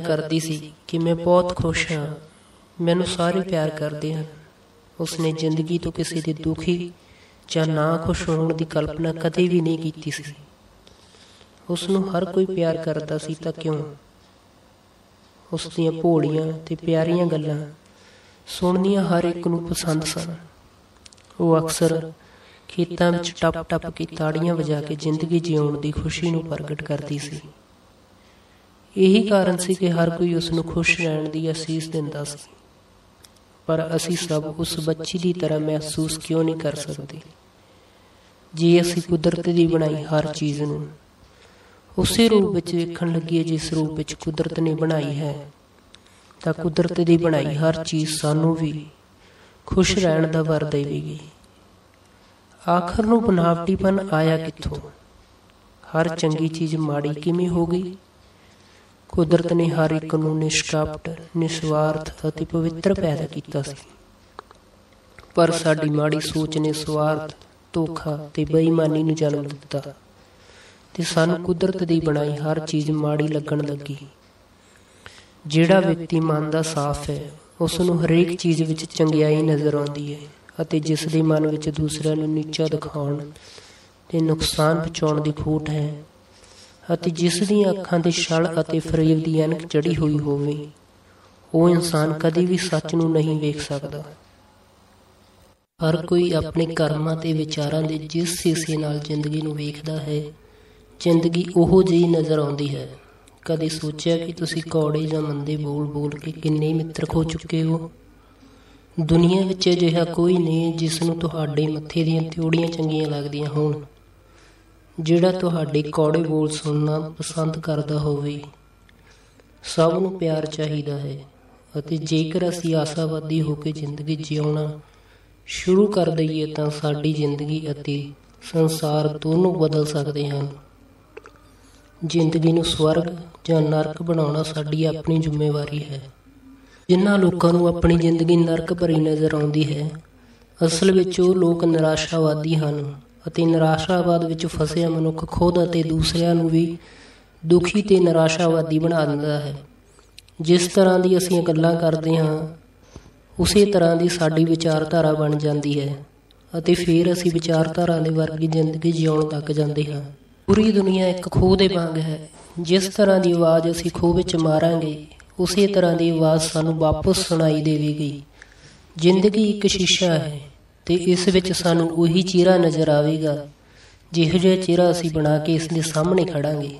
ਕਰਦੀ ਸੀ ਕਿ ਮੈਂ ਬਹੁਤ ਖੁਸ਼ ਹਾਂ। ਮੈਨੂੰ ਸਾਰੇ ਪਿਆਰ ਕਰਦੇ ਹਨ। ਉਸਨੇ ਜ਼ਿੰਦਗੀ ਤੋਂ ਕਿਸੇ ਦੇ ਦੁਖੀ ਜਾਂ ਨਾ ਖੁਸ਼ ਹੋਣ ਦੀ ਕਲਪਨਾ ਕਦੇ ਵੀ ਨਹੀਂ ਕੀਤੀ ਸੀ। ਉਸ ਨੂੰ ਹਰ ਕੋਈ ਪਿਆਰ ਕਰਦਾ ਸੀ ਤਾਂ ਕਿਉਂ? ਉਸ ਦੀਆਂ ਭੋਲੀਆਂ ਤੇ ਪਿਆਰੀਆਂ ਗੱਲਾਂ ਸੁਣਨੀਆਂ ਹਰ ਇੱਕ ਨੂੰ ਪਸੰਦ ਸਨ। ਉਹ ਅਕਸਰ ਖੇਤਾਂ ਵਿੱਚ ਟੱਪ-ਟੱਪ ਕੇ ਤਾੜੀਆਂ ਵਜਾ ਕੇ ਜ਼ਿੰਦਗੀ ਜਿਉਣ ਦੀ ਖੁਸ਼ੀ ਨੂੰ ਪ੍ਰਗਟ ਕਰਦੀ ਸੀ। ਇਹੀ ਕਾਰਨ ਸੀ ਕਿ ਹਰ ਕੋਈ ਉਸ ਨੂੰ ਖੁਸ਼ ਰਹਿਣ ਦੀ ਅਸੀਸ ਦਿੰਦਾ ਸੀ। ਪਰ ਅਸੀਂ ਸਭ ਉਸ ਬੱਚੀ ਦੀ ਤਰ੍ਹਾਂ ਮਹਿਸੂਸ ਕਿਉਂ ਨਹੀਂ ਕਰ ਸਕਦੇ? ਜੇ ਅਸੀਂ ਕੁਦਰਤ ਦੀ ਬਣਾਈ ਹਰ ਚੀਜ਼ ਨੂੰ ਉਸੇ ਰੂਪ ਵਿੱਚ ਵੇਖਣ ਲੱਗੀਏ ਜਿਸ ਰੂਪ ਵਿੱਚ ਕੁਦਰਤ ਨੇ ਬਣਾਈ ਹੈ, ਤਾਂ ਕੁਦਰਤ ਦੀ ਬਣਾਈ ਹਰ ਚੀਜ਼ ਸਾਨੂੰ ਵੀ ਖੁਸ਼ ਰਹਿਣ ਦਾ ਵਰ ਦੇਵੇਗੀ। ਆਖਰ ਨੂੰ ਬਨਾਵਟੀਪਨ ਆਇਆ ਕਿੱਥੋਂ? ਹਰ ਚੰਗੀ ਚੀਜ਼ ਮਾੜੀ ਕਿਵੇਂ ਹੋ ਗਈ? ਕੁਦਰਤ ਨੇ ਹਰ ਇੱਕ ਨੂੰ ਨਿਸ਼ਕਾਪਟ, ਨਿਸਵਾਰਥ ਅਤੇ ਪਵਿੱਤਰ ਪੈਦਾ ਕੀਤਾ ਸੀ। ਪਰ ਸਾਡੀ ਮਾੜੀ ਸੋਚ ਨੇ ਸਵਾਰਥ, ਧੋਖਾ ਤੇ ਬੇਈਮਾਨੀ ਨੂੰ ਜਨਮ ਦਿੱਤਾ ਤੇ ਸਾਨੂੰ ਕੁਦਰਤ ਦੀ ਬਣਾਈ ਹਰ ਚੀਜ਼ ਮਾੜੀ ਲੱਗਣ ਲੱਗੀ। ਜਿਹੜਾ ਵਿਅਕਤੀ ਮਨ ਦਾ ਸਾਫ਼ ਹੈ ਉਸ ਨੂੰ ਹਰੇਕ ਚੀਜ਼ ਵਿੱਚ ਚੰਗਿਆਈ ਨਜ਼ਰ ਆਉਂਦੀ ਹੈ ਅਤੇ ਜਿਸ ਦੇ ਮਨ ਵਿੱਚ ਦੂਸਰਿਆਂ ਨੂੰ ਨੀਚਾ ਦਿਖਾਉਣ ਤੇ ਨੁਕਸਾਨ ਪਹੁੰਚਾਉਣ ਦੀ ਖੋਟ ਹੈ ਅਤੇ ਜਿਸ ਦੀਆਂ ਅੱਖਾਂ ਤੇ ਛਲ ਅਤੇ ਫਰੇਬ ਦੀ ਐਨਕ ਚੜੀ ਹੋਈ ਹੋਵੇ, ਉਹ ਇਨਸਾਨ ਕਦੇ ਵੀ ਸੱਚ ਨੂੰ ਨਹੀਂ ਵੇਖ ਸਕਦਾ। ਹਰ ਕੋਈ ਆਪਣੇ ਕਰਮਾਂ ਤੇ ਵਿਚਾਰਾਂ ਦੇ ਜਿਸ ਹਿੱਸੇ ਨਾਲ ਜ਼ਿੰਦਗੀ ਨੂੰ ਵੇਖਦਾ ਹੈ, ਜ਼ਿੰਦਗੀ ਉਹੋ ਜਿਹੀ ਨਜ਼ਰ ਆਉਂਦੀ ਹੈ। ਕਦੇ ਸੋਚਿਆ ਕਿ ਤੁਸੀਂ ਕੌੜੇ ਜਾਂ ਮੰਦੇ ਬੋਲ ਬੋਲ ਕੇ ਕਿੰਨੇ ਮਿੱਤਰ ਖੋ ਚੁੱਕੇ ਹੋ? ਦੁਨੀਆ ਵਿੱਚ ਅਜਿਹਾ ਕੋਈ ਨਹੀਂ ਜਿਸ ਨੂੰ ਤੁਹਾਡੇ ਮੱਥੇ ਦੀਆਂ ਤਿਉੜੀਆਂ ਚੰਗੀਆਂ ਲੱਗਦੀਆਂ ਹੋਣ। ਜਿਹੜਾ ਤੁਹਾਡੇ ਕੌੜੇ ਬੋਲ ਸੁਣਨਾ ਪਸੰਦ ਕਰਦਾ ਹੋਵੇ, ਸਭ ਨੂੰ ਪਿਆਰ ਚਾਹੀਦਾ ਹੈ ਅਤੇ ਜੇਕਰ ਅਸੀਂ ਆਸਾਵਾਦੀ ਹੋ ਕੇ ਜ਼ਿੰਦਗੀ ਜਿਉਣਾ ਸ਼ੁਰੂ ਕਰ ਦਈਏ ਤਾਂ ਸਾਡੀ ਜ਼ਿੰਦਗੀ ਅਤੇ ਸੰਸਾਰ ਦੋਨੋਂ ਬਦਲ ਸਕਦੇ ਹਨ। ਜ਼ਿੰਦਗੀ ਨੂੰ ਸਵਰਗ ਜਾਂ ਨਰਕ ਬਣਾਉਣਾ ਸਾਡੀ ਆਪਣੀ ਜ਼ਿੰਮੇਵਾਰੀ ਹੈ। ਜਿਨ੍ਹਾਂ ਲੋਕਾਂ ਨੂੰ ਆਪਣੀ ਜ਼ਿੰਦਗੀ ਨਰਕ ਭਰੀ ਨਜ਼ਰ ਆਉਂਦੀ ਹੈ, ਅਸਲ ਵਿੱਚ ਉਹ ਲੋਕ ਨਿਰਾਸ਼ਾਵਾਦੀ ਹਨ। ਅਤੇ ਨਿਰਾਸ਼ਾਵਾਦ ਵਿੱਚ ਫਸਿਆ ਮਨੁੱਖ ਖੁਦ ਅਤੇ ਦੂਸਰਿਆਂ ਨੂੰ ਵੀ ਦੁਖੀ ਤੇ ਨਿਰਾਸ਼ਾਵਾਦੀ ਬਣਾ ਦਿੰਦਾ ਹੈ। ਜਿਸ ਤਰ੍ਹਾਂ ਦੀ ਅਸੀਂ ਗੱਲਾਂ ਕਰਦੇ ਹਾਂ, ਉਸੇ ਤਰ੍ਹਾਂ ਦੀ ਸਾਡੀ ਵਿਚਾਰਧਾਰਾ ਬਣ ਜਾਂਦੀ ਹੈ ਅਤੇ ਫਿਰ ਅਸੀਂ ਵਿਚਾਰਧਾਰਾ ਦੇ ਵਰਗੀ ਜ਼ਿੰਦਗੀ ਜਿਉਣ ਲੱਗ ਜਾਂਦੇ ਹਾਂ। ਪੂਰੀ ਦੁਨੀਆ ਇੱਕ ਖੂਹ ਦੇ ਵਾਂਗ ਹੈ। ਜਿਸ ਤਰ੍ਹਾਂ ਦੀ ਆਵਾਜ਼ ਅਸੀਂ ਖੂਹ ਵਿੱਚ ਮਾਰਾਂਗੇ, ਉਸੇ ਤਰ੍ਹਾਂ ਦੀ ਆਵਾਜ਼ ਸਾਨੂੰ ਵਾਪਸ ਸੁਣਾਈ ਦੇਵੇਗੀ। ਜ਼ਿੰਦਗੀ ਇੱਕ ਸ਼ੀਸ਼ਾ ਹੈ। ਤੇ ਇਸ ਵਿੱਚ ਸਾਨੂੰ ਉਹੀ ਚਿਹਰਾ ਨਜ਼ਰ ਆਵੇਗਾ, ਜਿਹੋ ਜਿਹਾ ਚਿਹਰਾ ਅਸੀਂ ਬਣਾ ਕੇ ਇਸ ਦੇ ਸਾਹਮਣੇ ਖੜਾਂਗੇ।